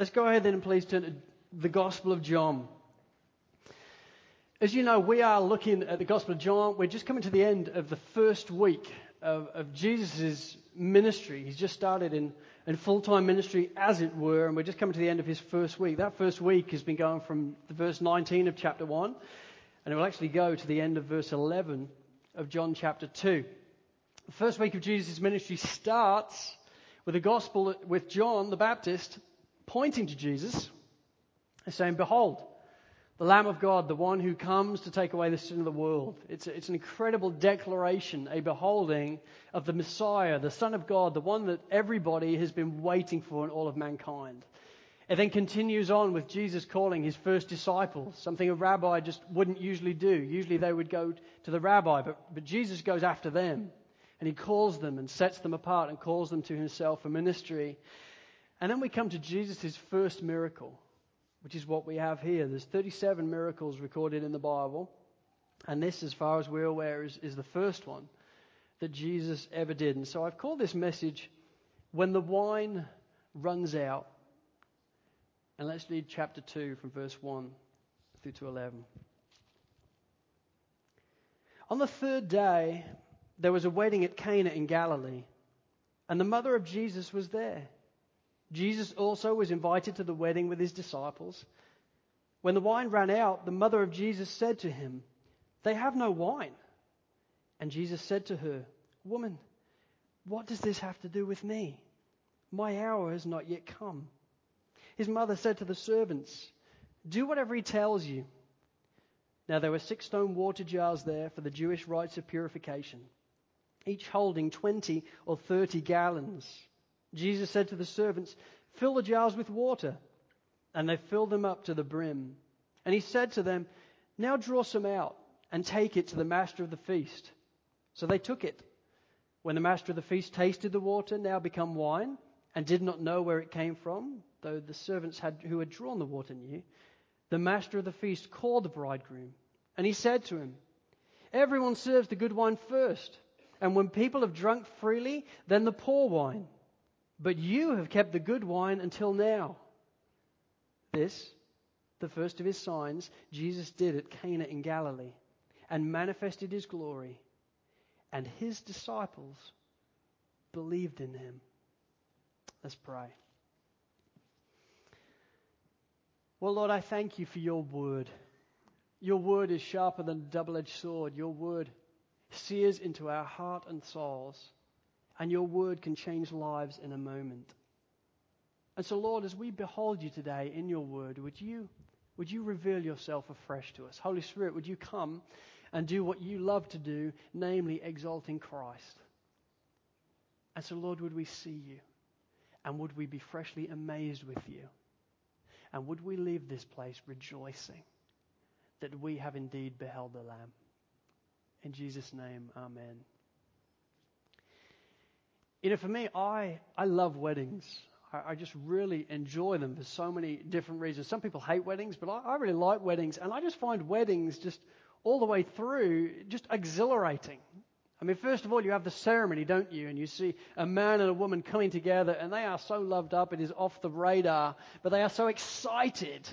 Let's go ahead then and please turn to the Gospel of John. As you know, we are looking at the Gospel of John. We're just coming to the end of the first week of, of Jesus' ministry. He's just started in, in full time ministry, as it were, and we're just coming to the end of his first week. That first week has been going from the verse 19 of chapter 1, and it will actually go to the end of verse 11 of John chapter 2. The first week of Jesus' ministry starts with the gospel with John the Baptist pointing to Jesus and saying, Behold, the Lamb of God, the one who comes to take away the sin of the world. It's, a, it's an incredible declaration, a beholding of the Messiah, the Son of God, the one that everybody has been waiting for in all of mankind. It then continues on with Jesus calling his first disciples, something a rabbi just wouldn't usually do. Usually they would go to the rabbi, but, but Jesus goes after them. And he calls them and sets them apart and calls them to himself for ministry. And then we come to Jesus' first miracle, which is what we have here. There's 37 miracles recorded in the Bible. And this, as far as we're aware, is, is the first one that Jesus ever did. And so I've called this message, When the Wine Runs Out. And let's read chapter 2 from verse 1 through to 11. On the third day, there was a wedding at Cana in Galilee, and the mother of Jesus was there. Jesus also was invited to the wedding with his disciples. When the wine ran out, the mother of Jesus said to him, They have no wine. And Jesus said to her, Woman, what does this have to do with me? My hour has not yet come. His mother said to the servants, Do whatever he tells you. Now there were six stone water jars there for the Jewish rites of purification, each holding 20 or 30 gallons. Jesus said to the servants, Fill the jars with water. And they filled them up to the brim. And he said to them, Now draw some out and take it to the master of the feast. So they took it. When the master of the feast tasted the water, now become wine, and did not know where it came from, though the servants had, who had drawn the water knew, the master of the feast called the bridegroom, and he said to him, Everyone serves the good wine first, and when people have drunk freely, then the poor wine. But you have kept the good wine until now. This, the first of his signs, Jesus did at Cana in Galilee, and manifested his glory, and his disciples believed in him. Let's pray. Well, Lord, I thank you for your word. Your word is sharper than a double edged sword. Your word sears into our heart and souls, and your word can change lives in a moment. And so, Lord, as we behold you today in your word, would you, would you reveal yourself afresh to us? Holy Spirit, would you come and do what you love to do, namely exalting Christ? And so, Lord, would we see you? And would we be freshly amazed with you? And would we leave this place rejoicing that we have indeed beheld the Lamb? In Jesus' name, Amen. You know, for me, I, I love weddings. I, I just really enjoy them for so many different reasons. Some people hate weddings, but I, I really like weddings. And I just find weddings just all the way through just exhilarating. I mean, first of all, you have the ceremony, don't you? And you see a man and a woman coming together, and they are so loved up, it is off the radar, but they are so excited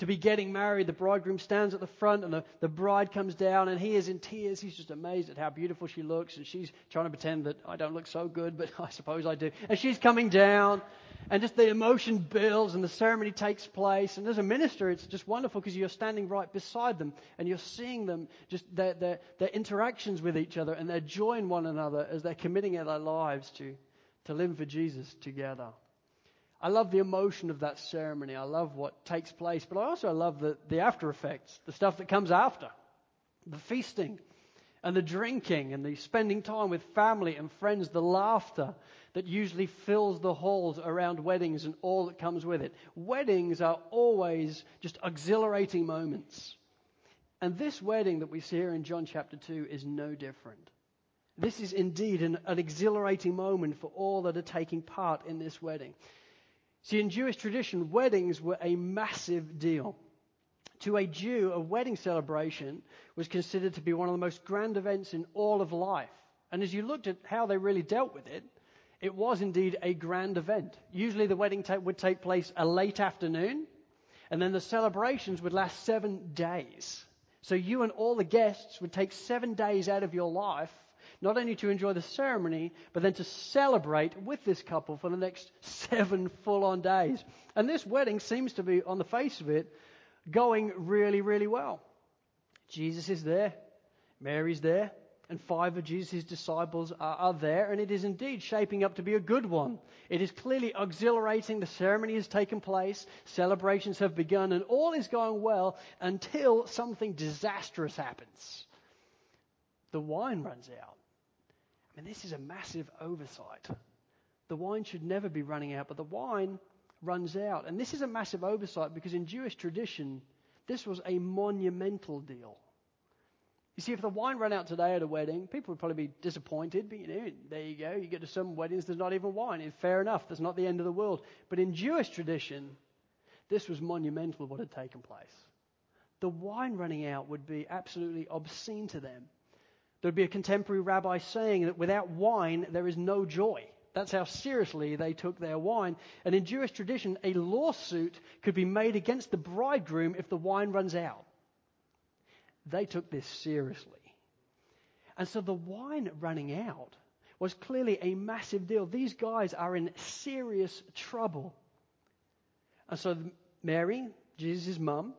to be getting married. The bridegroom stands at the front, and the, the bride comes down, and he is in tears. He's just amazed at how beautiful she looks, and she's trying to pretend that I don't look so good, but I suppose I do. And she's coming down, and just the emotion builds and the ceremony takes place. And as a minister, it's just wonderful because you're standing right beside them and you're seeing them, just their, their, their interactions with each other and their joy in one another as they're committing their lives to, to live for Jesus together. I love the emotion of that ceremony. I love what takes place, but I also love the, the after effects, the stuff that comes after, the feasting and the drinking and the spending time with family and friends, the laughter, that usually fills the halls around weddings and all that comes with it. Weddings are always just exhilarating moments. And this wedding that we see here in John chapter 2 is no different. This is indeed an, an exhilarating moment for all that are taking part in this wedding. See, in Jewish tradition, weddings were a massive deal. To a Jew, a wedding celebration was considered to be one of the most grand events in all of life. And as you looked at how they really dealt with it, It was indeed a grand event. Usually the wedding ta- would take place a late afternoon, and then the celebrations would last seven days. So you and all the guests would take seven days out of your life, not only to enjoy the ceremony, but then to celebrate with this couple for the next seven full on days. And this wedding seems to be, on the face of it, going really, really well. Jesus is there, Mary's there, and five of Jesus' disciples are, are, there, and it is indeed shaping up to be a good one. It is clearly exhilarating. The ceremony has taken place, celebrations have begun, and all is going well until something disastrous happens. The wine runs out. I mean, this is a massive oversight. The wine should never be running out, but the wine runs out. And this is a massive oversight because in Jewish tradition, this was a monumental deal. You see, if the wine ran out today at a wedding, people would probably be disappointed, but you know, there you go. You get to some weddings, there's not even wine. Fair enough, that's not the end of the world. But in Jewish tradition, this was monumental what had taken place. The wine running out would be absolutely obscene to them. There'd be a contemporary rabbi saying that without wine, there is no joy. That's how seriously they took their wine. And in Jewish tradition, a lawsuit could be made against the bridegroom if the wine runs out. They took this seriously. And so the wine running out was clearly a massive deal. These guys are in serious trouble. And so Mary, Jesus' mum,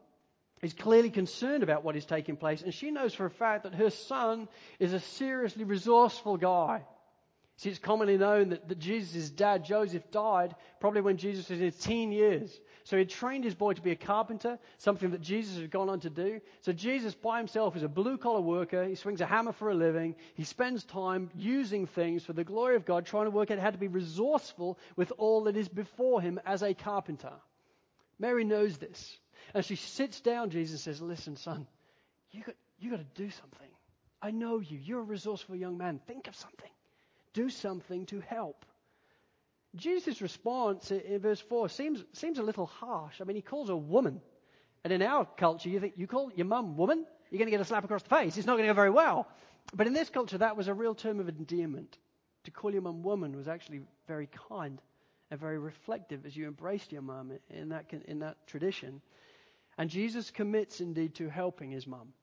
is clearly concerned about what is taking place, and she knows for a fact that her son is a seriously resourceful guy. See, it's commonly known that, that Jesus' dad, Joseph, died probably when Jesus was in his teen years. So he trained his boy to be a carpenter, something that Jesus had gone on to do. So Jesus by himself is a blue collar worker. He swings a hammer for a living. He spends time using things for the glory of God, trying to work out how to be resourceful with all that is before him as a carpenter. Mary knows this. And she sits down, Jesus says, Listen, son, you got, you got to do something. I know you. You're a resourceful young man. Think of something. Do something to help. Jesus' response in verse 4 seems, seems a little harsh. I mean, he calls her woman. And in our culture, you think, you call your mum woman? You're going to get a slap across the face. It's not going to go very well. But in this culture, that was a real term of endearment. To call your mum woman was actually very kind and very reflective as you embraced your mum in that, in that tradition. And Jesus commits indeed to helping his mum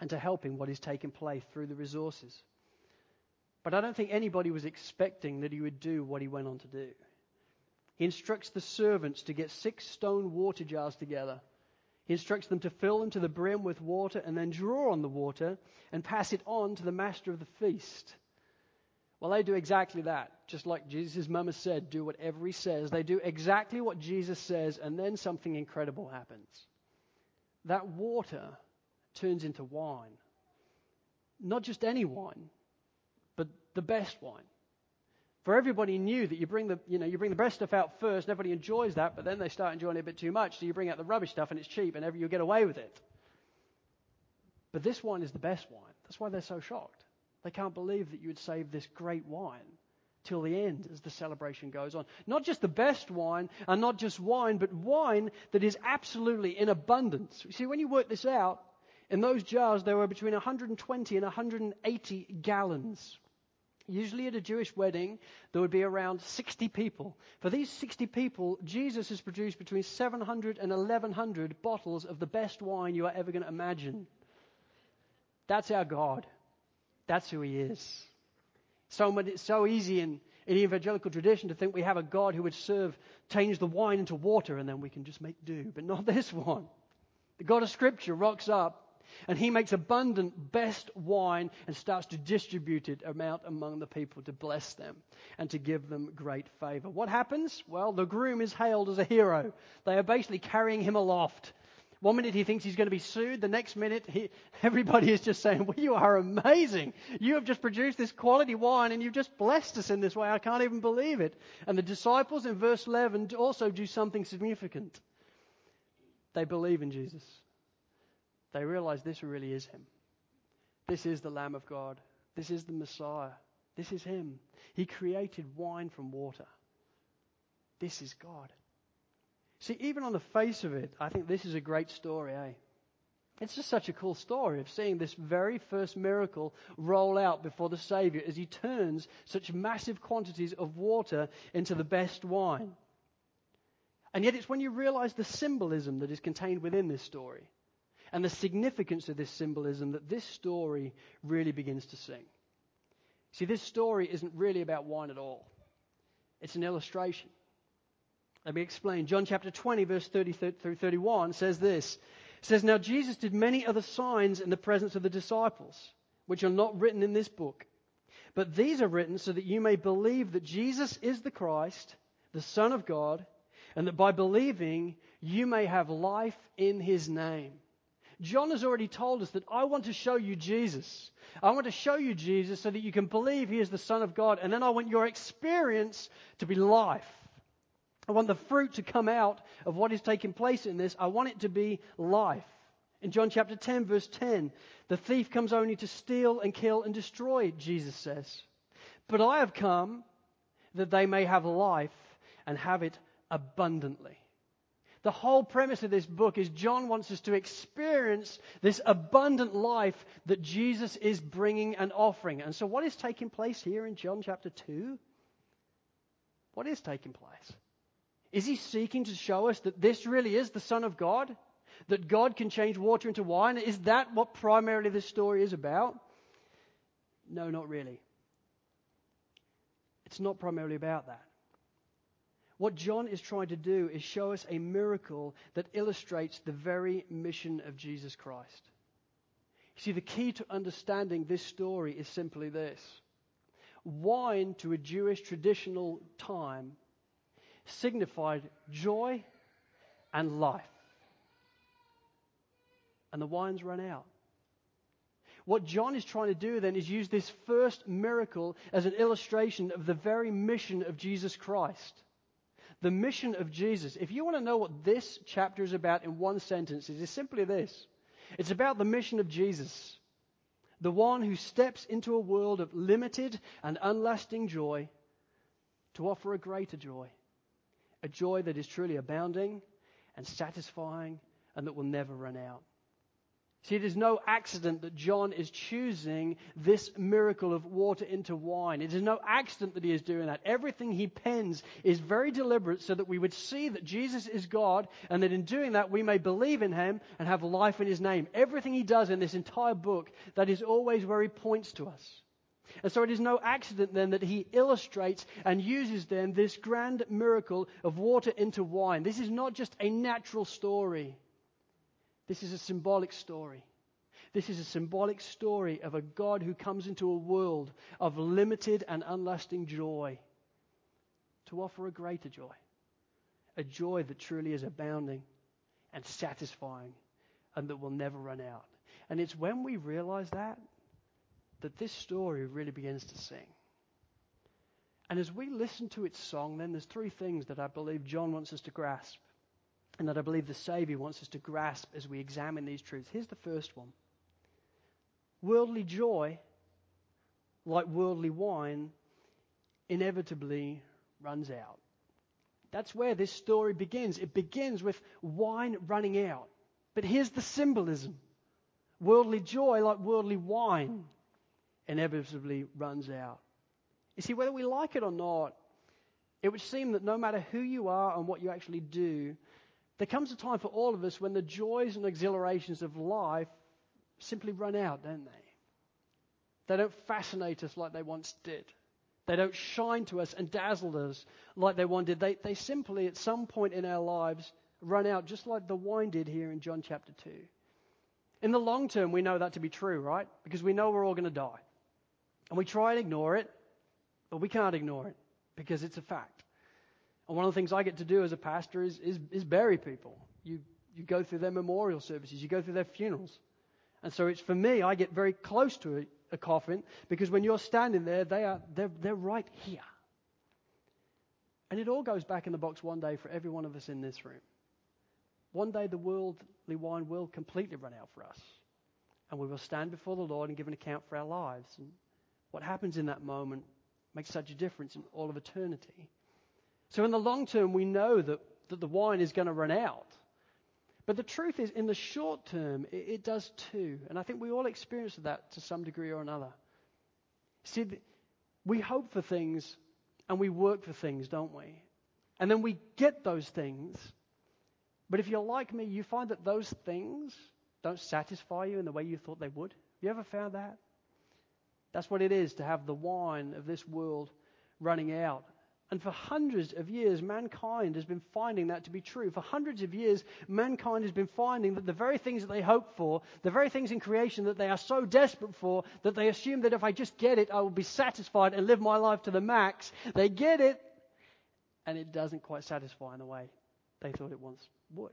and to helping what is taking place through the resources. But I don't think anybody was expecting that he would do what he went on to do. He instructs the servants to get six stone water jars together. He instructs them to fill them to the brim with water and then draw on the water and pass it on to the master of the feast. Well, they do exactly that. Just like Jesus' mama said, do whatever he says. They do exactly what Jesus says, and then something incredible happens. That water turns into wine. Not just any wine, but the best wine. For everybody knew that you bring the, you know, you bring the best stuff out first, and everybody enjoys that, but then they start enjoying it a bit too much, so you bring out the rubbish stuff and it's cheap and you get away with it. But this wine is the best wine. That's why they're so shocked. They can't believe that you would save this great wine till the end as the celebration goes on. Not just the best wine, and not just wine, but wine that is absolutely in abundance. You see, when you work this out, in those jars there were between 120 and 180 gallons. Usually at a Jewish wedding, there would be around 60 people. For these 60 people, Jesus has produced between 700 and 1100 bottles of the best wine you are ever going to imagine. That's our God. That's who He is. So, it's so easy in, in evangelical tradition to think we have a God who would serve, change the wine into water, and then we can just make do. But not this one. The God of Scripture rocks up and he makes abundant best wine and starts to distribute it out among the people to bless them and to give them great favor. What happens? Well, the groom is hailed as a hero. They are basically carrying him aloft. One minute he thinks he's going to be sued. The next minute, he, everybody is just saying, Well, you are amazing. You have just produced this quality wine and you've just blessed us in this way. I can't even believe it. And the disciples in verse 11 also do something significant. They believe in Jesus. They realize this really is Him. This is the Lamb of God. This is the Messiah. This is Him. He created wine from water. This is God. See, even on the face of it, I think this is a great story, eh? It's just such a cool story of seeing this very first miracle roll out before the Savior as he turns such massive quantities of water into the best wine. And yet, it's when you realize the symbolism that is contained within this story and the significance of this symbolism that this story really begins to sing. See, this story isn't really about wine at all, it's an illustration. Let me explain. John chapter 20, verse 30 through 31 says this. It says, Now Jesus did many other signs in the presence of the disciples, which are not written in this book. But these are written so that you may believe that Jesus is the Christ, the Son of God, and that by believing you may have life in his name. John has already told us that I want to show you Jesus. I want to show you Jesus so that you can believe he is the Son of God, and then I want your experience to be life. I want the fruit to come out of what is taking place in this. I want it to be life. In John chapter 10, verse 10, the thief comes only to steal and kill and destroy, Jesus says. But I have come that they may have life and have it abundantly. The whole premise of this book is John wants us to experience this abundant life that Jesus is bringing and offering. And so, what is taking place here in John chapter 2? What is taking place? Is he seeking to show us that this really is the Son of God? That God can change water into wine? Is that what primarily this story is about? No, not really. It's not primarily about that. What John is trying to do is show us a miracle that illustrates the very mission of Jesus Christ. You see, the key to understanding this story is simply this wine to a Jewish traditional time signified joy and life. And the wine's run out. What John is trying to do then is use this first miracle as an illustration of the very mission of Jesus Christ. The mission of Jesus. If you want to know what this chapter is about in one sentence, it is simply this it's about the mission of Jesus, the one who steps into a world of limited and unlasting joy to offer a greater joy a joy that is truly abounding and satisfying and that will never run out. See, it is no accident that John is choosing this miracle of water into wine. It is no accident that he is doing that. Everything he pens is very deliberate so that we would see that Jesus is God and that in doing that we may believe in him and have life in his name. Everything he does in this entire book, that is always where he points to us. And so it is no accident then that he illustrates and uses then this grand miracle of water into wine. This is not just a natural story. This is a symbolic story. This is a symbolic story of a God who comes into a world of limited and unlasting joy to offer a greater joy. A joy that truly is abounding and satisfying and that will never run out. And it's when we realize that that this story really begins to sing. And as we listen to its song, then there's three things that I believe John wants us to grasp, and that I believe the Savior wants us to grasp as we examine these truths. Here's the first one Worldly joy, like worldly wine, inevitably runs out. That's where this story begins. It begins with wine running out. But here's the symbolism worldly joy, like worldly wine, inevitably runs out. You see, whether we like it or not, it would seem that no matter who you are and what you actually do, there comes a time for all of us when the joys and exhilarations of life simply run out, don't they? They don't fascinate us like they once did. They don't shine to us and dazzle us like they once did. They, they simply, at some point in our lives, run out, just like the wine did here in John chapter 2. In the long term, we know that to be true, right? Because we know we're all going to die. And we try and ignore it, but we can't ignore it because it's a fact. And one of the things I get to do as a pastor is, is, is bury people. You, you go through their memorial services, you go through their funerals. And so it's for me, I get very close to a, a coffin because when you're standing there, they are, they're, they're right here. And it all goes back in the box one day for every one of us in this room. One day the worldly wine will completely run out for us. And we will stand before the Lord and give an account for our lives. And what happens in that moment makes such a difference in all of eternity. So, in the long term, we know that, that the wine is going to run out. But the truth is, in the short term, it, it does too. And I think we all experience that to some degree or another. See, we hope for things and we work for things, don't we? And then we get those things. But if you're like me, you find that those things don't satisfy you in the way you thought they would. Have you ever found that? That's what it is to have the wine of this world running out. And for hundreds of years, mankind has been finding that to be true. For hundreds of years, mankind has been finding that the very things that they hope for, the very things in creation that they are so desperate for, that they assume that if I just get it, I will be satisfied and live my life to the max, they get it, and it doesn't quite satisfy in the way they thought it once would.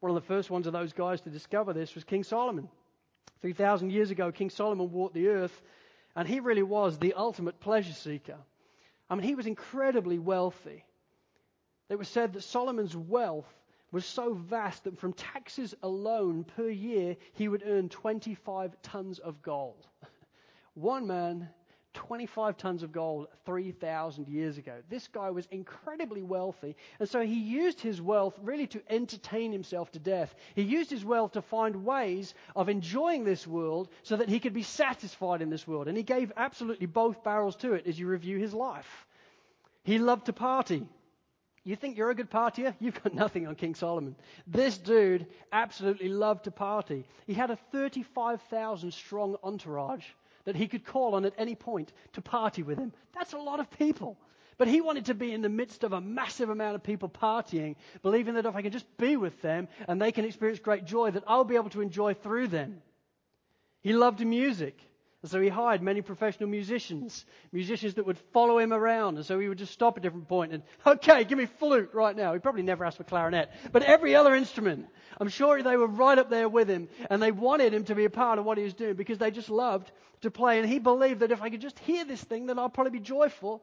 One of the first ones of those guys to discover this was King Solomon. 3,000 years ago, King Solomon walked the earth, and he really was the ultimate pleasure seeker. I mean, he was incredibly wealthy. It was said that Solomon's wealth was so vast that from taxes alone per year, he would earn 25 tons of gold. One man 25 tons of gold 3,000 years ago. This guy was incredibly wealthy, and so he used his wealth really to entertain himself to death. He used his wealth to find ways of enjoying this world so that he could be satisfied in this world. And he gave absolutely both barrels to it as you review his life. He loved to party. You think you're a good partier? You've got nothing on King Solomon. This dude absolutely loved to party. He had a 35,000 strong entourage that he could call on at any point to party with him. That's a lot of people. But he wanted to be in the midst of a massive amount of people partying, believing that if I can just be with them and they can experience great joy, that I'll be able to enjoy through them. He loved music. And so he hired many professional musicians, musicians that would follow him around. And so he would just stop at different point and, okay, give me flute right now. He probably never asked for clarinet, but every other instrument. I'm sure they were right up there with him and they wanted him to be a part of what he was doing because they just loved to play. And he believed that if I could just hear this thing, then I'll probably be joyful.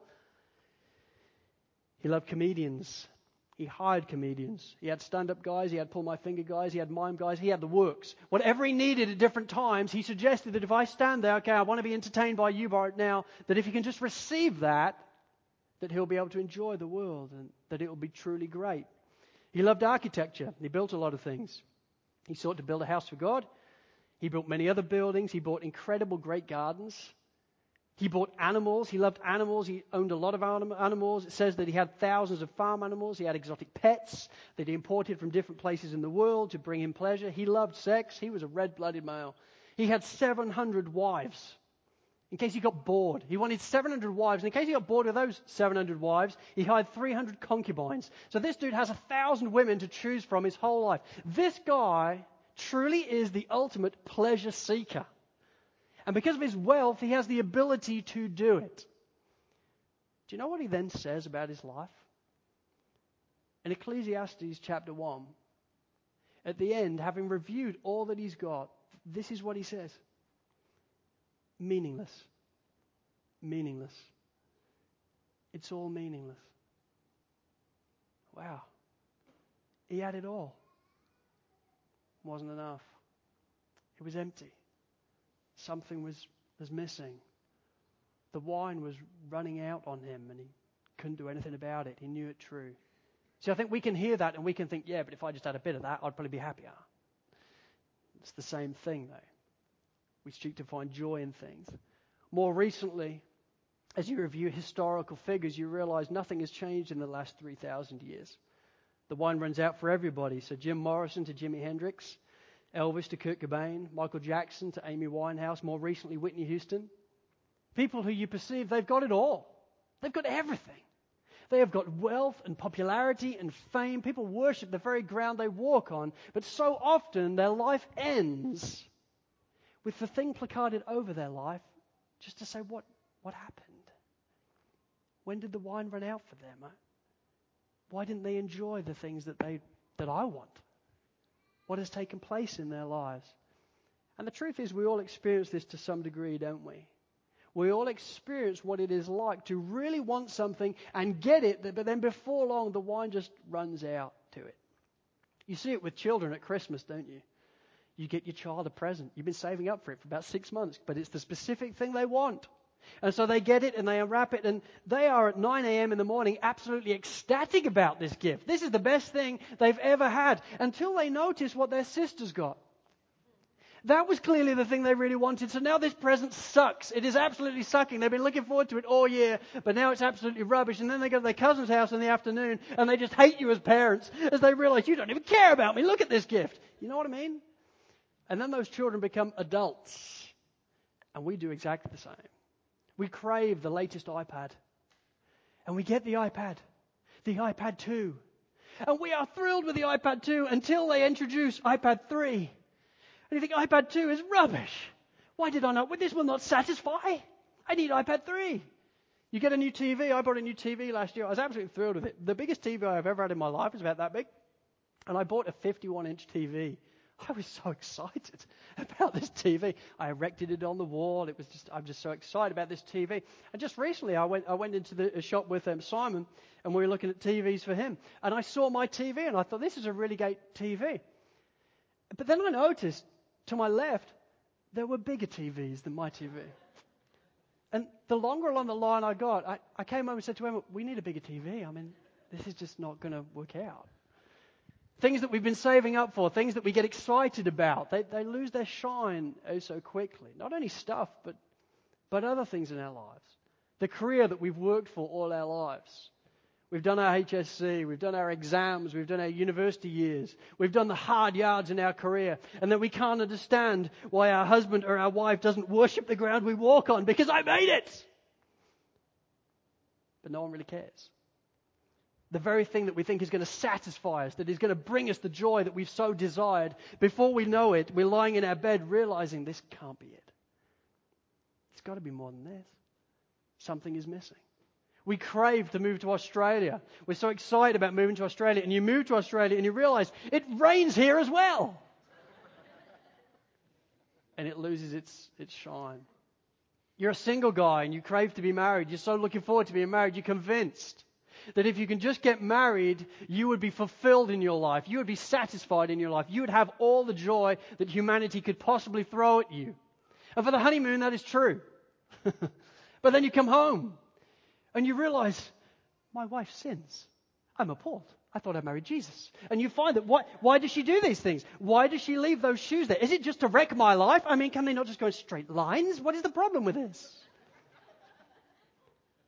He loved comedians. He hired comedians. He had stand up guys, he had pull my finger guys, he had mime guys, he had the works. Whatever he needed at different times, he suggested that if I stand there, okay, I want to be entertained by you right now, that if he can just receive that, that he'll be able to enjoy the world and that it will be truly great. He loved architecture. He built a lot of things. He sought to build a house for God. He built many other buildings. He bought incredible great gardens. He bought animals. He loved animals. He owned a lot of animals. It says that he had thousands of farm animals. He had exotic pets that he imported from different places in the world to bring him pleasure. He loved sex. He was a red blooded male. He had 700 wives in case he got bored. He wanted 700 wives. And in case he got bored with those 700 wives, he hired 300 concubines. So this dude has a thousand women to choose from his whole life. This guy truly is the ultimate pleasure seeker. And because of his wealth, he has the ability to do it. Do you know what he then says about his life? In Ecclesiastes chapter 1, at the end, having reviewed all that he's got, this is what he says meaningless. Meaningless. It's all meaningless. Wow. He had it all. Wasn't enough. It was empty. Something was, was missing. The wine was running out on him and he couldn't do anything about it. He knew it true. See, I think we can hear that and we can think, yeah, but if I just had a bit of that, I'd probably be happier. It's the same thing, though. We seek to find joy in things. More recently, as you review historical figures, you realize nothing has changed in the last 3,000 years. The wine runs out for everybody. So Jim Morrison to Jimi Hendrix, Elvis to Kurt Cobain, Michael Jackson to Amy Winehouse, more recently Whitney Houston. People who you perceive they've got it all. They've got everything. They have got wealth and popularity and fame. People worship the very ground they walk on. But so often their life ends with the thing placarded over their life just to say, what, what happened? When did the wine run out for them? Why didn't they enjoy the things that, they, that I want? What has taken place in their lives. And the truth is, we all experience this to some degree, don't we? We all experience what it is like to really want something and get it, but then before long, the wine just runs out to it. You see it with children at Christmas, don't you? You get your child a present. You've been saving up for it for about six months, but it's the specific thing they want. And so they get it and they unwrap it, and they are at 9 a.m. in the morning absolutely ecstatic about this gift. This is the best thing they've ever had until they notice what their sister's got. That was clearly the thing they really wanted. So now this present sucks. It is absolutely sucking. They've been looking forward to it all year, but now it's absolutely rubbish. And then they go to their cousin's house in the afternoon and they just hate you as parents as they realize you don't even care about me. Look at this gift. You know what I mean? And then those children become adults. And we do exactly the same. We crave the latest iPad. And we get the iPad, the iPad 2. And we are thrilled with the iPad 2 until they introduce iPad 3. And you think iPad 2 is rubbish. Why did I not? Well, this will not satisfy. I need iPad 3. You get a new TV. I bought a new TV last year. I was absolutely thrilled with it. The biggest TV I've ever had in my life is about that big. And I bought a 51 inch TV. I was so excited about this TV. I erected it on the wall. It was just, I'm just so excited about this TV. And just recently, I went, I went into the shop with um, Simon, and we were looking at TVs for him. And I saw my TV, and I thought, this is a really great TV. But then I noticed to my left, there were bigger TVs than my TV. And the longer along the line I got, I, I came home and said to Emma, we need a bigger TV. I mean, this is just not going to work out. Things that we've been saving up for, things that we get excited about, they, they lose their shine oh so quickly. Not only stuff, but, but other things in our lives. The career that we've worked for all our lives. We've done our HSC, we've done our exams, we've done our university years, we've done the hard yards in our career, and then we can't understand why our husband or our wife doesn't worship the ground we walk on because I made it. But no one really cares. The very thing that we think is going to satisfy us, that is going to bring us the joy that we've so desired, before we know it, we're lying in our bed realizing this can't be it. It's got to be more than this. Something is missing. We crave to move to Australia. We're so excited about moving to Australia. And you move to Australia and you realize it rains here as well. and it loses its, its shine. You're a single guy and you crave to be married. You're so looking forward to being married. You're convinced that if you can just get married, you would be fulfilled in your life. You would be satisfied in your life. You would have all the joy that humanity could possibly throw at you. And for the honeymoon, that is true. but then you come home and you realize, my wife sins. I'm appalled. I thought I married Jesus. And you find that why, why does she do these things? Why does she leave those shoes there? Is it just to wreck my life? I mean, can they not just go in straight lines? What is the problem with this?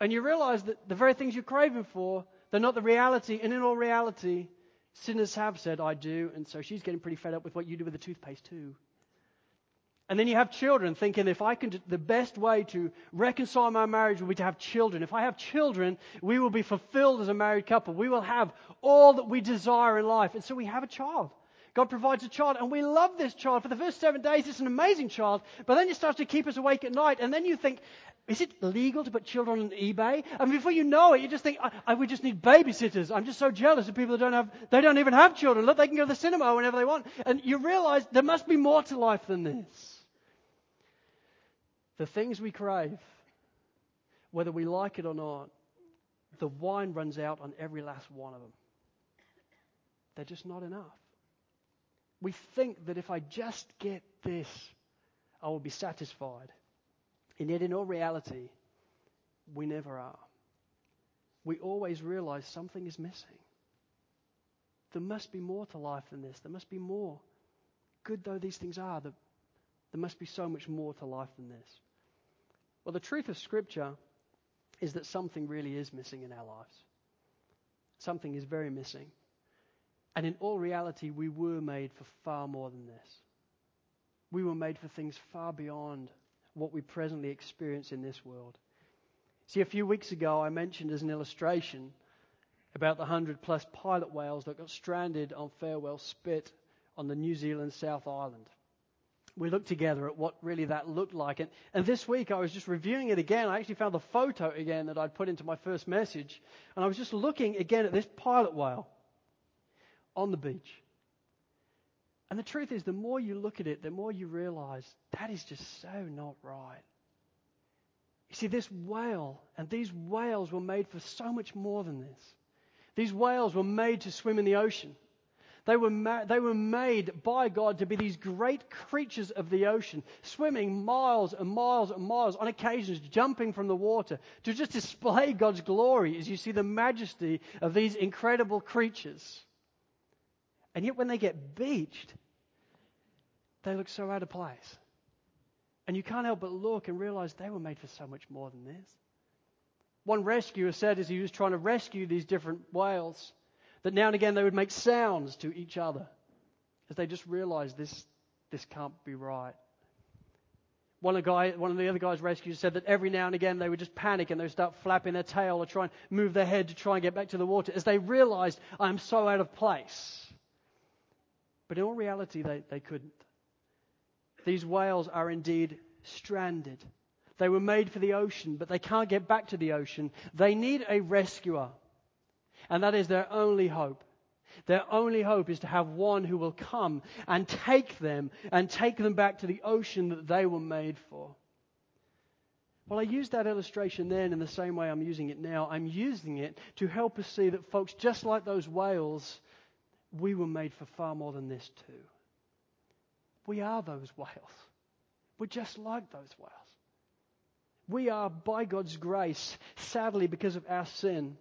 And you realize that the very things you're craving for, they're not the reality. And in all reality, sinners have said, I do. And so she's getting pretty fed up with what you do with the toothpaste, too. And then you have children thinking if I can, the best way to reconcile my marriage will be to have children. If I have children, we will be fulfilled as a married couple. We will have all that we desire in life. And so we have a child. God provides a child, and we love this child. For the first seven days, it's an amazing child. But then it starts to keep us awake at night. And then you think, is it legal to put children on eBay? And before you know it, you just think, I, I just need babysitters. I'm just so jealous of people that don't have, they don't even have children. Look, they can go to the cinema whenever they want. And you realize there must be more to life than this. The things we crave, whether we like it or not, the wine runs out on every last one of them. They're just not enough. We think that if I just get this, I will be satisfied. And yet, in all reality, we never are. We always realize something is missing. There must be more to life than this. There must be more. Good though these things are, there must be so much more to life than this. Well, the truth of Scripture is that something really is missing in our lives. Something is very missing. And in all reality, we were made for far more than this. We were made for things far beyond what we presently experience in this world. See, a few weeks ago, I mentioned as an illustration about the 100 plus pilot whales that got stranded on Farewell Spit on the New Zealand South Island we looked together at what really that looked like. And, and this week I was just reviewing it again. I actually found the photo again that I'd put into my first message. And I was just looking again at this pilot whale on the beach. And the truth is, the more you look at it, the more you realize that is just so not right. You see, this whale and these whales were made for so much more than this. These whales were made to swim in the ocean. They were, ma- they were made by God to be these great creatures of the ocean, swimming miles and miles and miles, on occasions jumping from the water, to just display God's glory as you see the majesty of these incredible creatures. And yet, when they get beached, they look so out of place. And you can't help but look and realize they were made for so much more than this. One rescuer said as he was trying to rescue these different whales, that now and again they would make sounds to each other as they just realized this, this can't be right. One of, the guy, one of the other guys rescued said that every now and again they would just panic and they would start flapping their tail or try and move their head to try and get back to the water as they realized, I'm so out of place. But in all reality, they, they couldn't. These whales are indeed stranded. They were made for the ocean, but they can't get back to the ocean. They need a rescuer. And that is their only hope. Their only hope is to have one who will come and take them and take them back to the ocean that they were made for. Well, I used that illustration then in the same way I'm using it now. I'm using it to help us see that, folks, just like those whales, we were made for far more than this, too. We are those whales. We're just like those whales. We are, by God's grace, sadly, because of our sin,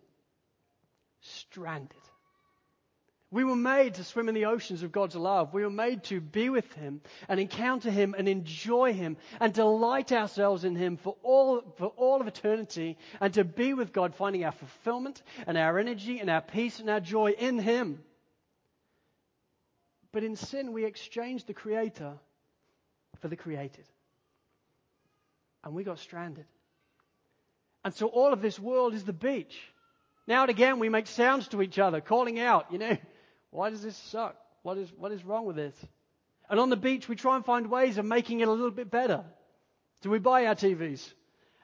stranded. We were made to swim in the oceans of God's love. We were made to be with Him and encounter Him and enjoy Him and delight ourselves in Him for all, for all of eternity and to be with God, finding our fulfillment and our energy and our peace and our joy in Him. But in sin, we exchanged the Creator for the created. And we got stranded. And so all of this world is the beach. Now and again, we make sounds to each other, calling out, you know, why does this suck? What is, what is wrong with this? And on the beach, we try and find ways of making it a little bit better. So we buy our TVs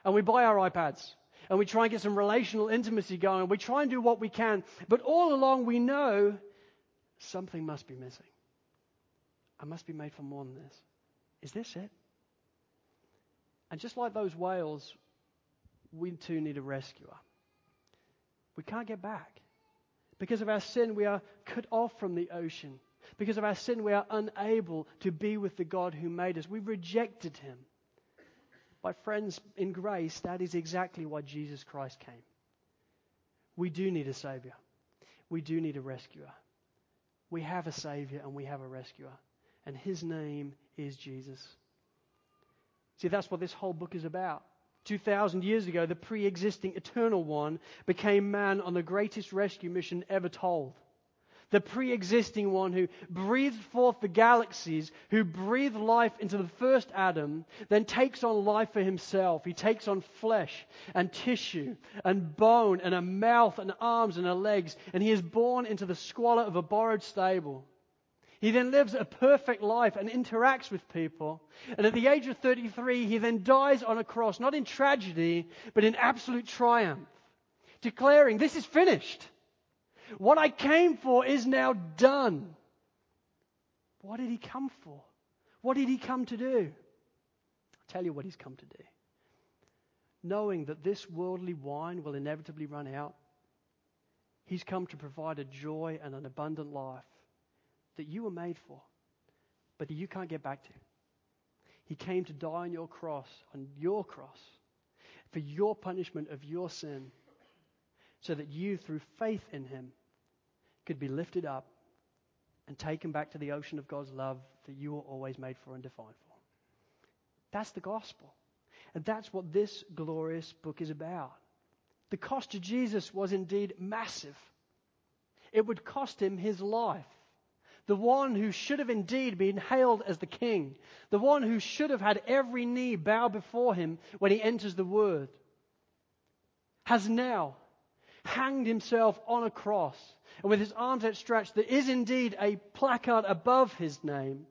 and we buy our iPads and we try and get some relational intimacy going. We try and do what we can. But all along, we know something must be missing. I must be made for more than this. Is this it? And just like those whales, we too need a rescuer. We can't get back. Because of our sin, we are cut off from the ocean. Because of our sin, we are unable to be with the God who made us. We've rejected him. My friends, in grace, that is exactly why Jesus Christ came. We do need a Savior. We do need a rescuer. We have a Savior and we have a rescuer. And his name is Jesus. See, that's what this whole book is about. 2,000 years ago, the pre existing eternal one became man on the greatest rescue mission ever told. The pre existing one who breathed forth the galaxies, who breathed life into the first Adam, then takes on life for himself. He takes on flesh and tissue and bone and a mouth and arms and legs, and he is born into the squalor of a borrowed stable. He then lives a perfect life and interacts with people. And at the age of 33, he then dies on a cross, not in tragedy, but in absolute triumph, declaring, This is finished. What I came for is now done. What did he come for? What did he come to do? I'll tell you what he's come to do. Knowing that this worldly wine will inevitably run out, he's come to provide a joy and an abundant life that you were made for, but that you can't get back to. He came to die on your cross, on your cross, for your punishment of your sin, so that you, through faith in Him, could be lifted up and taken back to the ocean of God's love that you were always made for and defined for. That's the gospel. And that's what this glorious book is about. The cost to Jesus was indeed massive. It would cost him his life the one who should have indeed been hailed as the king, the one who should have had every knee bow before him when he enters the word, has now hanged himself on a cross. And with his arms outstretched, there is indeed a placard above his name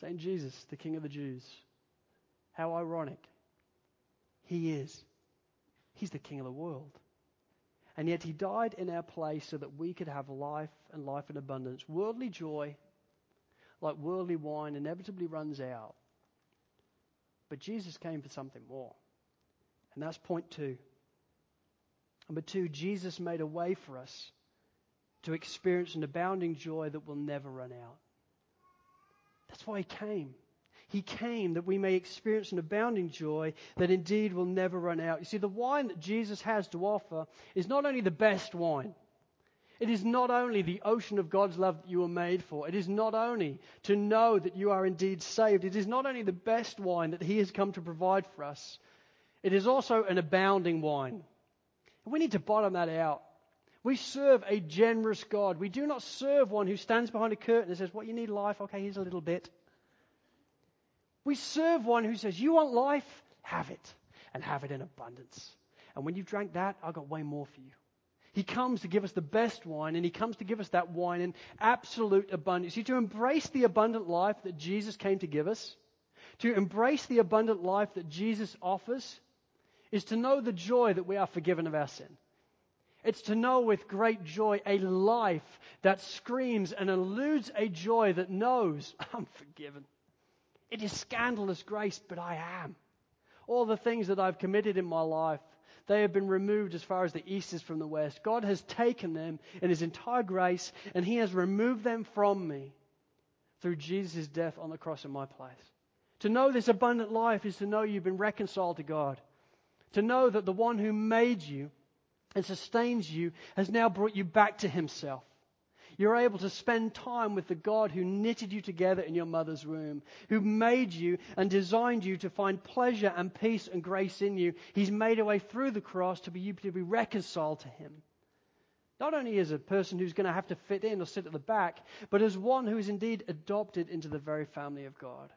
saying, Jesus, the King of the Jews. How ironic. He is. He's the King of the world. And yet he died in our place so that we could have life and life in abundance. Worldly joy, like worldly wine, inevitably runs out. But Jesus came for something more. And that's point two. Number two, Jesus made a way for us to experience an abounding joy that will never run out. That's why he came. He came that we may experience an abounding joy that indeed will never run out. You see, the wine that Jesus has to offer is not only the best wine, it is not only the ocean of God's love that you were made for. It is not only to know that you are indeed saved. It is not only the best wine that He has come to provide for us. It is also an abounding wine. We need to bottom that out. We serve a generous God. We do not serve one who stands behind a curtain and says, What you need life? Okay, here's a little bit. We serve one who says, You want life? Have it, and have it in abundance. And when you've drank that, I've got way more for you. He comes to give us the best wine, and He comes to give us that wine in absolute abundance. See, to embrace the abundant life that Jesus came to give us, to embrace the abundant life that Jesus offers, is to know the joy that we are forgiven of our sin. It's to know with great joy a life that screams and eludes a joy that knows, I'm forgiven. It is scandalous grace, but I am. All the things that I've committed in my life, they have been removed as far as the east is from the west. God has taken them in His entire grace, and He has removed them from me through Jesus' death on the cross in my place. To know this abundant life is to know you've been reconciled to God. To know that the one who made you and sustains you has now brought you back to Himself. You're able to spend time with the God who knitted you together in your mother's womb, who made you and designed you to find pleasure and peace and grace in you. He's made a way through the cross to be you to be reconciled to Him. Not only as a person who's going to have to fit in or sit at the back, but as one who is indeed adopted into the very family of God.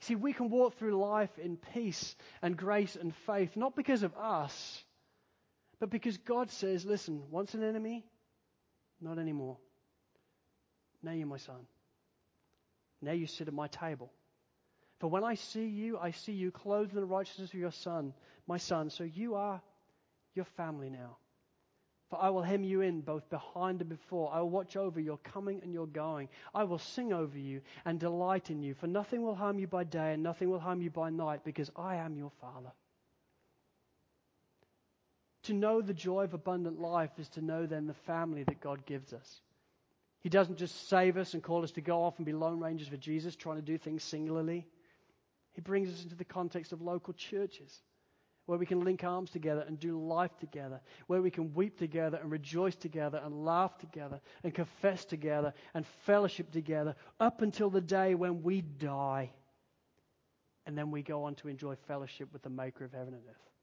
See, we can walk through life in peace and grace and faith, not because of us, but because God says, listen, once an enemy, not anymore. Now you're my son. Now you sit at my table. For when I see you, I see you clothed in the righteousness of your son, my son. So you are your family now. For I will hem you in both behind and before. I will watch over your coming and your going. I will sing over you and delight in you. For nothing will harm you by day and nothing will harm you by night, because I am your Father. To know the joy of abundant life is to know then the family that God gives us. He doesn't just save us and call us to go off and be lone rangers for Jesus, trying to do things singularly. He brings us into the context of local churches where we can link arms together and do life together, where we can weep together and rejoice together and laugh together and confess together and fellowship together up until the day when we die. And then we go on to enjoy fellowship with the Maker of heaven and earth.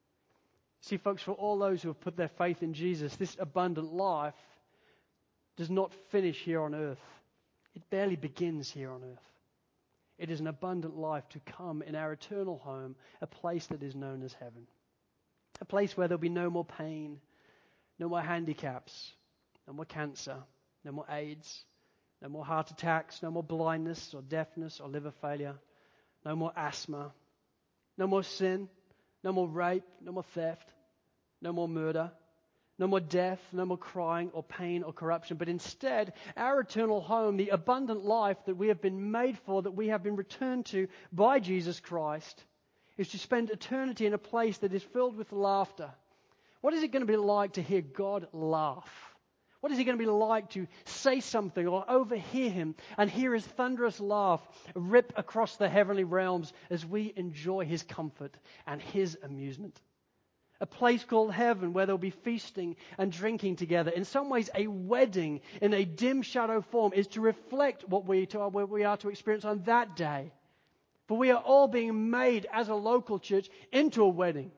See, folks, for all those who have put their faith in Jesus, this abundant life does not finish here on earth. It barely begins here on earth. It is an abundant life to come in our eternal home, a place that is known as heaven. A place where there'll be no more pain, no more handicaps, no more cancer, no more AIDS, no more heart attacks, no more blindness or deafness or liver failure, no more asthma, no more sin, no more rape, no more theft, no more murder, no more death, no more crying or pain or corruption, but instead, our eternal home, the abundant life that we have been made for, that we have been returned to by Jesus Christ, is to spend eternity in a place that is filled with laughter. What is it going to be like to hear God laugh? What is it going to be like to say something or overhear him and hear his thunderous laugh rip across the heavenly realms as we enjoy his comfort and his amusement? A place called heaven where there'll be feasting and drinking together. In some ways, a wedding in a dim shadow form is to reflect what we, to, what we are to experience on that day. For we are all being made as a local church into a wedding,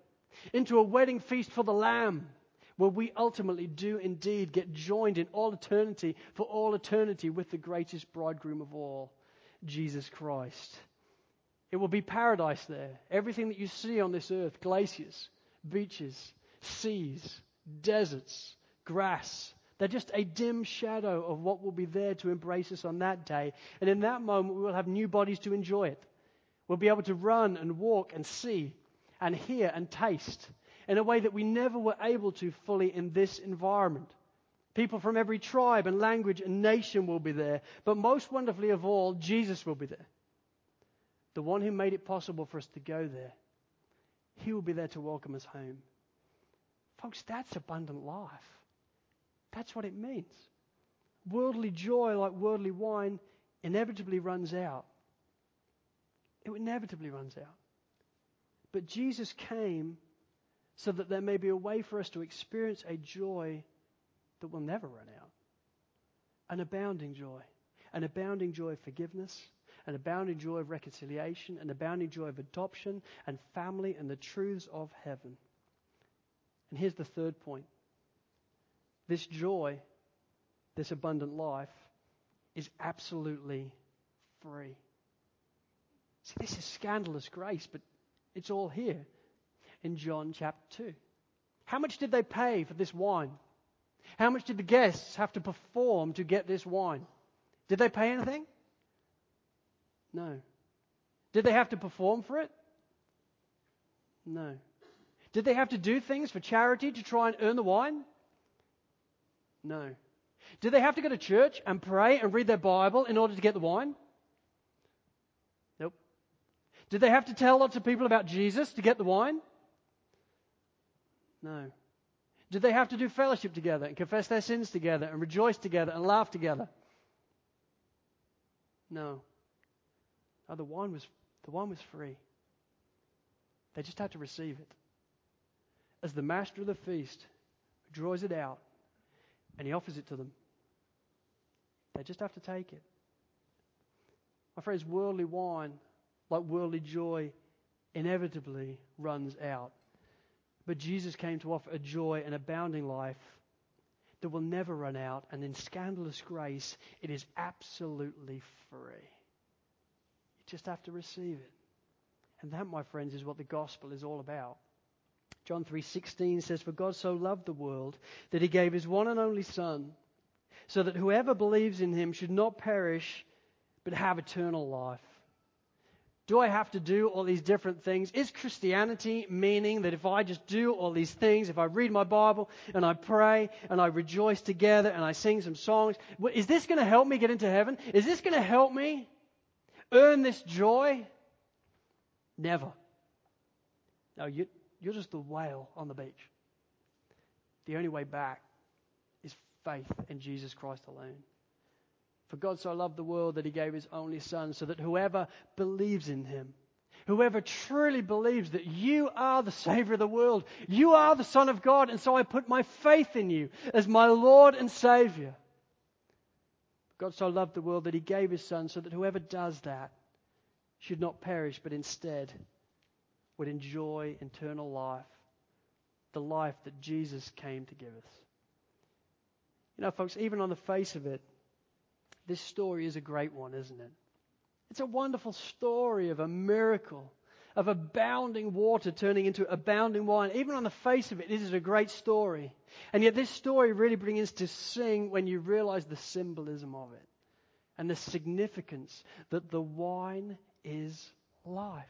into a wedding feast for the Lamb where we ultimately do indeed get joined in all eternity, for all eternity, with the greatest bridegroom of all, Jesus Christ. It will be paradise there. Everything that you see on this earth glaciers, beaches, seas, deserts, grass they're just a dim shadow of what will be there to embrace us on that day. And in that moment, we will have new bodies to enjoy it. We'll be able to run and walk and see and hear and taste in a way that we never were able to fully in this environment. People from every tribe and language and nation will be there. But most wonderfully of all, Jesus will be there. The one who made it possible for us to go there. He will be there to welcome us home. Folks, that's abundant life. That's what it means. Worldly joy, like worldly wine, inevitably runs out. It inevitably runs out. But Jesus came so that there may be a way for us to experience a joy that will never run out. An abounding joy. An abounding joy of forgiveness, an abounding joy of reconciliation, an abounding joy of adoption and family and the truths of heaven. And here's the third point this joy, this abundant life, is absolutely free. See, this is scandalous grace, but it's all here in John chapter 2. How much did they pay for this wine? How much did the guests have to perform to get this wine? Did they pay anything? No. Did they have to perform for it? No. Did they have to do things for charity to try and earn the wine? No. Did they have to go to church and pray and read their Bible in order to get the wine? Nope. Did they have to tell lots of people about Jesus to get the wine? No. Did they have to do fellowship together and confess their sins together and rejoice together and laugh together? No. No, the wine was the wine was free. They just had to receive it. As the master of the feast draws it out and he offers it to them. They just have to take it. My friends, worldly wine, like worldly joy, inevitably runs out. But Jesus came to offer a joy and abounding life that will never run out, and in scandalous grace, it is absolutely free. You just have to receive it. And that, my friends, is what the gospel is all about. John 3:16 says for God so loved the world that he gave his one and only son so that whoever believes in him should not perish but have eternal life. Do I have to do all these different things? Is Christianity meaning that if I just do all these things, if I read my Bible and I pray and I rejoice together and I sing some songs, is this going to help me get into heaven? Is this going to help me earn this joy? Never. No, you, you're just the whale on the beach. The only way back is faith in Jesus Christ alone. For God so loved the world that he gave his only Son, so that whoever believes in him, whoever truly believes that you are the Savior of the world, you are the Son of God, and so I put my faith in you as my Lord and Savior. God so loved the world that he gave his Son, so that whoever does that should not perish, but instead would enjoy eternal life, the life that Jesus came to give us. You know, folks, even on the face of it, this story is a great one, isn't it? It's a wonderful story of a miracle, of abounding water turning into abounding wine. Even on the face of it, this is a great story. And yet, this story really brings to sing when you realize the symbolism of it and the significance that the wine is life.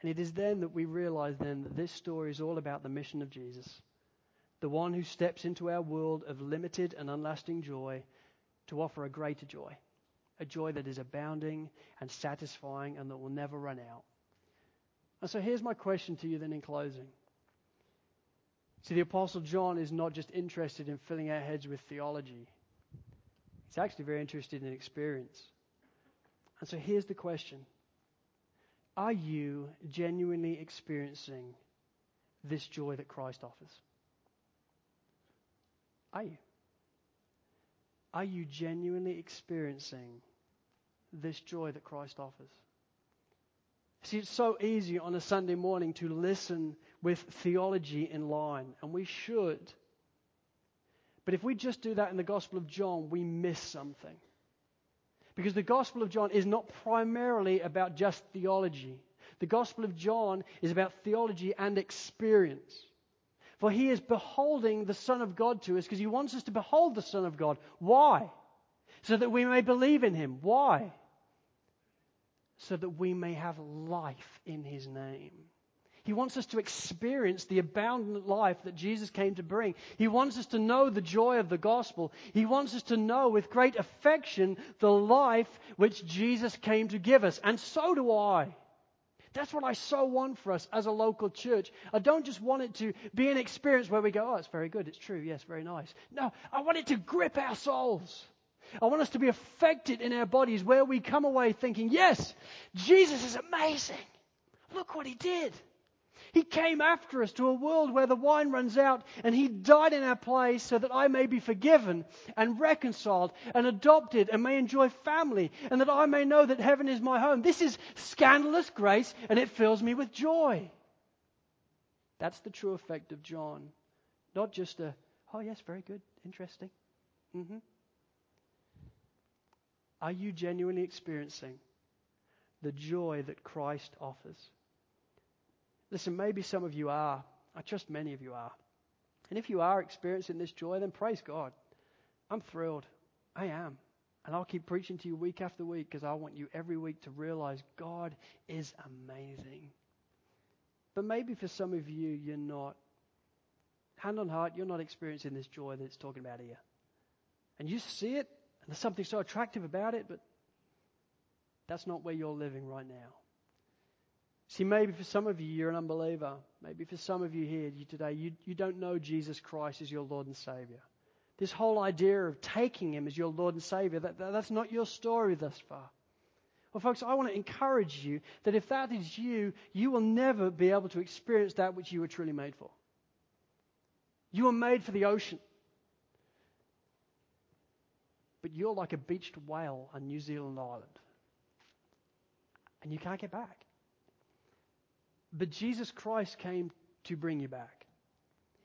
And it is then that we realize then that this story is all about the mission of Jesus, the one who steps into our world of limited and unlasting joy to offer a greater joy, a joy that is abounding and satisfying and that will never run out. And so here's my question to you then in closing. See, the Apostle John is not just interested in filling our heads with theology, he's actually very interested in experience. And so here's the question are you genuinely experiencing this joy that Christ offers? Are you? Are you genuinely experiencing this joy that Christ offers? See, it's so easy on a Sunday morning to listen with theology in line, and we should. But if we just do that in the Gospel of John, we miss something. Because the Gospel of John is not primarily about just theology. The Gospel of John is about theology and experience. For he is beholding the Son of God to us because he wants us to behold the Son of God. Why? So that we may believe in him. Why? So that we may have life in his name. He wants us to experience the abundant life that Jesus came to bring. He wants us to know the joy of the gospel. He wants us to know with great affection the life which Jesus came to give us. And so do I. That's what I so want for us as a local church. I don't just want it to be an experience where we go, oh, it's very good, it's true, yes, very nice. No, I want it to grip our souls. I want us to be affected in our bodies where we come away thinking, yes, Jesus is amazing. Look what he did. He came after us to a world where the wine runs out, and He died in our place so that I may be forgiven and reconciled and adopted and may enjoy family, and that I may know that heaven is my home. This is scandalous grace, and it fills me with joy. That's the true effect of John. Not just a, oh, yes, very good, interesting. Mm-hmm. Are you genuinely experiencing the joy that Christ offers? Listen, maybe some of you are. I trust many of you are. And if you are experiencing this joy, then praise God. I'm thrilled. I am. And I'll keep preaching to you week after week because I want you every week to realize God is amazing. But maybe for some of you, you're not. Hand on heart, you're not experiencing this joy that it's talking about here. And you see it, and there's something so attractive about it, but that's not where you're living right now. See, maybe for some of you, you're an unbeliever. Maybe for some of you here you today, you, you don't know Jesus Christ as your Lord and Savior. This whole idea of taking Him as your Lord and Savior, that, that, that's not your story thus far. Well, folks, I want to encourage you that if that is you, you will never be able to experience that which you were truly made for. You were made for the ocean. But you're like a beached whale on New Zealand island. And you can't get back. But Jesus Christ came to bring you back.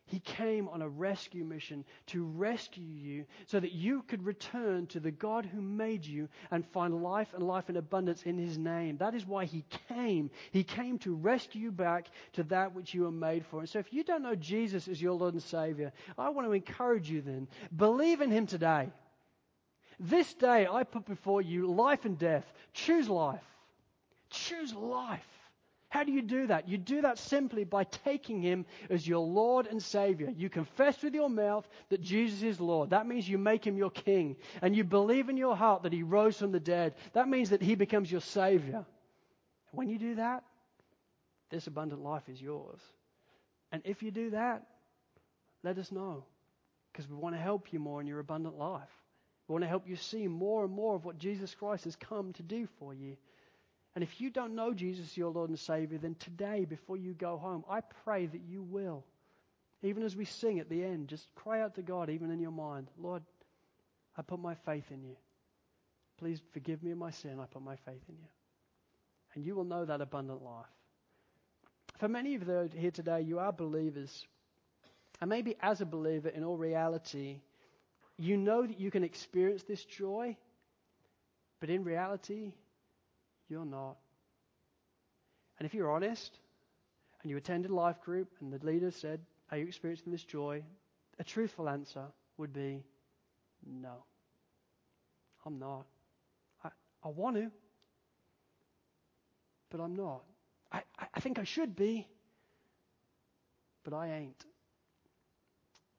He came on a rescue mission to rescue you so that you could return to the God who made you and find life and life in abundance in His name. That is why He came. He came to rescue you back to that which you were made for. And so if you don't know Jesus as your Lord and Savior, I want to encourage you then, believe in Him today. This day I put before you life and death. Choose life. Choose life. How do you do that? You do that simply by taking him as your Lord and Savior. You confess with your mouth that Jesus is Lord. That means you make him your king. And you believe in your heart that he rose from the dead. That means that he becomes your Savior. When you do that, this abundant life is yours. And if you do that, let us know. Because we want to help you more in your abundant life. We want to help you see more and more of what Jesus Christ has come to do for you. And if you don't know Jesus, your Lord and Savior, then today, before you go home, I pray that you will. Even as we sing at the end, just cry out to God, even in your mind Lord, I put my faith in you. Please forgive me of my sin. I put my faith in you. And you will know that abundant life. For many of you here today, you are believers. And maybe as a believer, in all reality, you know that you can experience this joy, but in reality, you're not. And if you're honest and you attended life group and the leader said, Are you experiencing this joy? A truthful answer would be no. I'm not. I, I want to, but I'm not. I, I think I should be, but I ain't.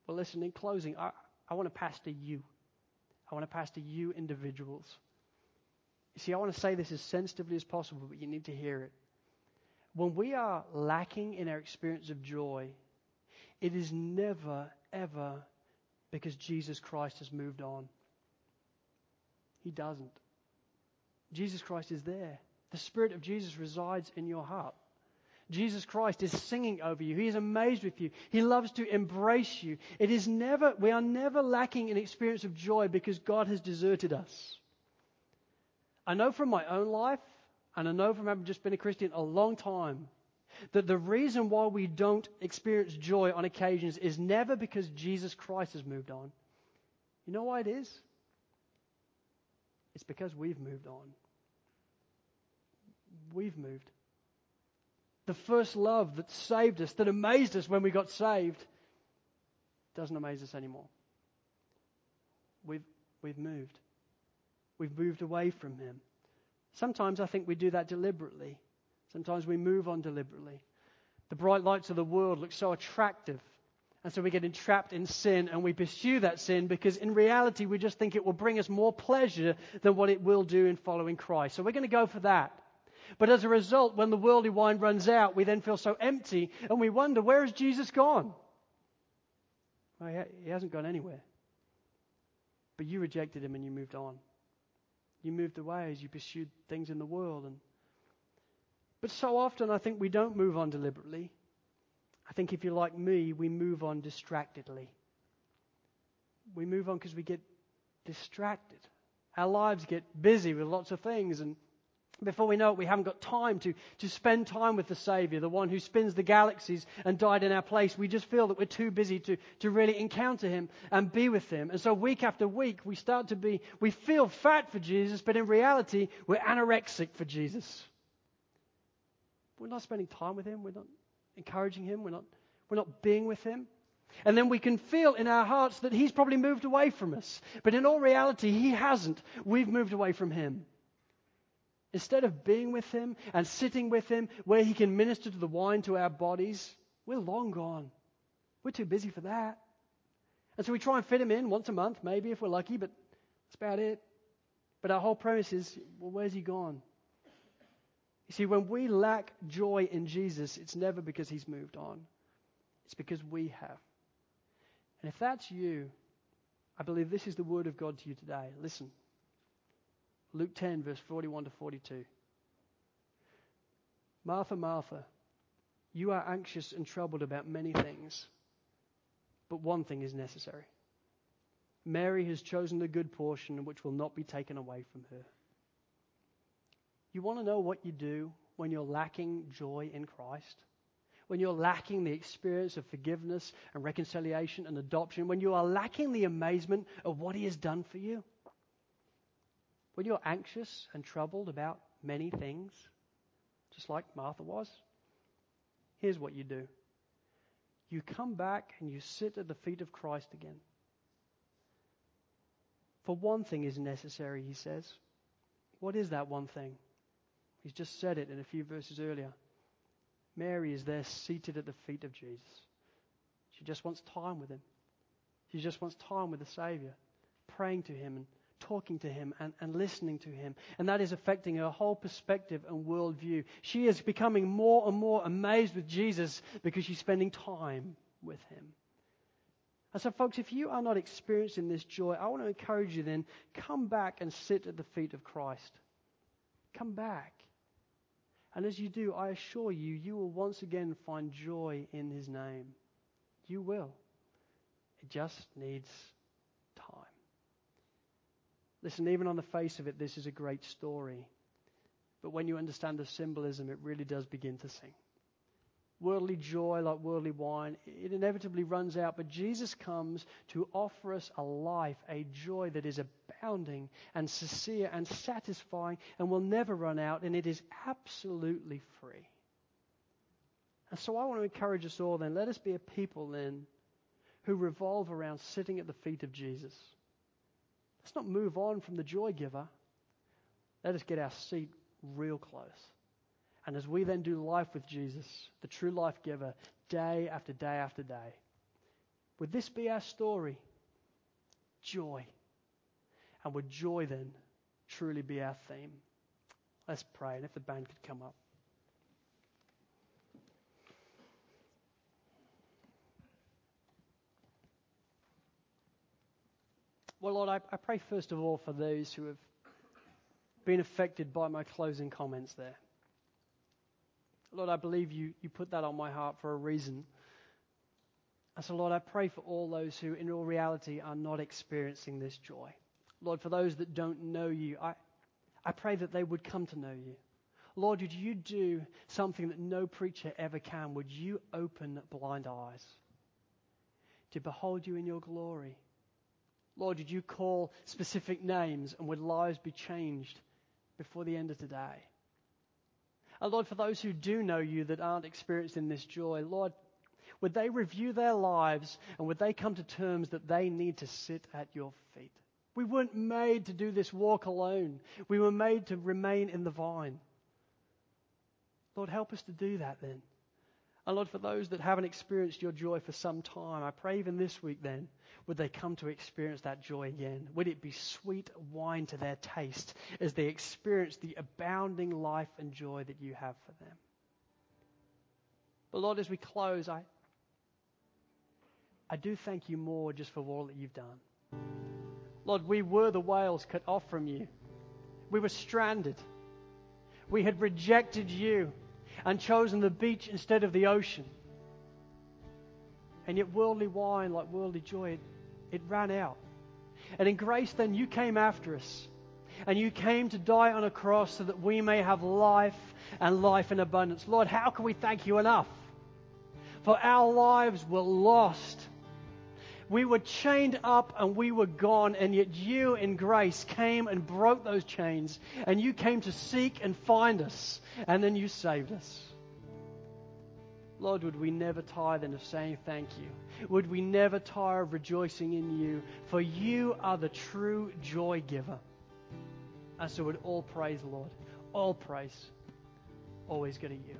Well, listen, in closing, I, I want to pastor you. I want to pastor you individuals. See, I want to say this as sensitively as possible, but you need to hear it. When we are lacking in our experience of joy, it is never, ever because Jesus Christ has moved on. He doesn't. Jesus Christ is there. The Spirit of Jesus resides in your heart. Jesus Christ is singing over you. He is amazed with you. He loves to embrace you. It is never, we are never lacking in experience of joy because God has deserted us. I know from my own life, and I know from having just been a Christian a long time, that the reason why we don't experience joy on occasions is never because Jesus Christ has moved on. You know why it is? It's because we've moved on. We've moved. The first love that saved us, that amazed us when we got saved, doesn't amaze us anymore. We've, we've moved. We've moved away from Him. Sometimes I think we do that deliberately. Sometimes we move on deliberately. The bright lights of the world look so attractive. And so we get entrapped in sin and we pursue that sin because in reality we just think it will bring us more pleasure than what it will do in following Christ. So we're going to go for that. But as a result, when the worldly wine runs out, we then feel so empty and we wonder, where has Jesus gone? Well, he hasn't gone anywhere. But you rejected him and you moved on. You moved away as you pursued things in the world. And, but so often I think we don't move on deliberately. I think if you're like me, we move on distractedly. We move on because we get distracted. Our lives get busy with lots of things, and before we know it, we haven't got time to, to spend time with the Savior, the one who spins the galaxies and died in our place. We just feel that we're too busy to, to really encounter Him and be with Him. And so week after week, we start to be, we feel fat for Jesus, but in reality, we're anorexic for Jesus. We're not spending time with Him. We're not encouraging Him. We're not, we're not being with Him. And then we can feel in our hearts that He's probably moved away from us. But in all reality, He hasn't. We've moved away from Him. Instead of being with Him and sitting with Him where He can minister to the wine to our bodies, we're long gone. We're too busy for that. And so we try and fit Him in once a month, maybe if we're lucky, but that's about it. But our whole premise is well, where's He gone? You see, when we lack joy in Jesus, it's never because He's moved on, it's because we have. And if that's you, I believe this is the word of God to you today. Listen. Luke 10, verse 41 to 42. Martha, Martha, you are anxious and troubled about many things, but one thing is necessary. Mary has chosen the good portion which will not be taken away from her. You want to know what you do when you're lacking joy in Christ? When you're lacking the experience of forgiveness and reconciliation and adoption? When you are lacking the amazement of what He has done for you? When you're anxious and troubled about many things, just like Martha was, here's what you do you come back and you sit at the feet of Christ again. For one thing is necessary, he says. What is that one thing? He's just said it in a few verses earlier. Mary is there seated at the feet of Jesus. She just wants time with him. She just wants time with the Savior, praying to him and talking to him and, and listening to him. And that is affecting her whole perspective and worldview. She is becoming more and more amazed with Jesus because she's spending time with him. And so, folks, if you are not experiencing this joy, I want to encourage you then come back and sit at the feet of Christ. Come back. And as you do, I assure you, you will once again find joy in his name. You will. It just needs Listen, even on the face of it, this is a great story. But when you understand the symbolism, it really does begin to sing. Worldly joy, like worldly wine, it inevitably runs out, but Jesus comes to offer us a life, a joy that is abounding and sincere and satisfying and will never run out, and it is absolutely free. And so I want to encourage us all then, let us be a people then who revolve around sitting at the feet of Jesus Let's not move on from the joy giver. Let us get our seat real close. And as we then do life with Jesus, the true life giver, day after day after day, would this be our story? Joy. And would joy then truly be our theme? Let's pray. And if the band could come up. Well, Lord, I, I pray first of all for those who have been affected by my closing comments there. Lord, I believe you, you put that on my heart for a reason. And so, Lord, I pray for all those who, in all reality, are not experiencing this joy. Lord, for those that don't know you, I, I pray that they would come to know you. Lord, would you do something that no preacher ever can? Would you open blind eyes to behold you in your glory? Lord, did you call specific names and would lives be changed before the end of today? And Lord, for those who do know you that aren't experiencing this joy, Lord, would they review their lives and would they come to terms that they need to sit at your feet? We weren't made to do this walk alone. We were made to remain in the vine. Lord, help us to do that then. And Lord, for those that haven't experienced your joy for some time, I pray even this week then, would they come to experience that joy again? Would it be sweet wine to their taste as they experience the abounding life and joy that you have for them? But Lord, as we close, I, I do thank you more just for all that you've done. Lord, we were the whales cut off from you. We were stranded. We had rejected you and chosen the beach instead of the ocean. And yet, worldly wine, like worldly joy, it, it ran out. And in grace, then, you came after us. And you came to die on a cross so that we may have life and life in abundance. Lord, how can we thank you enough? For our lives were lost we were chained up and we were gone, and yet you, in grace, came and broke those chains, and you came to seek and find us, and then you saved us. Lord, would we never tire then of saying thank you? Would we never tire of rejoicing in you? For you are the true joy giver. And so would all praise, Lord, all praise always go to you.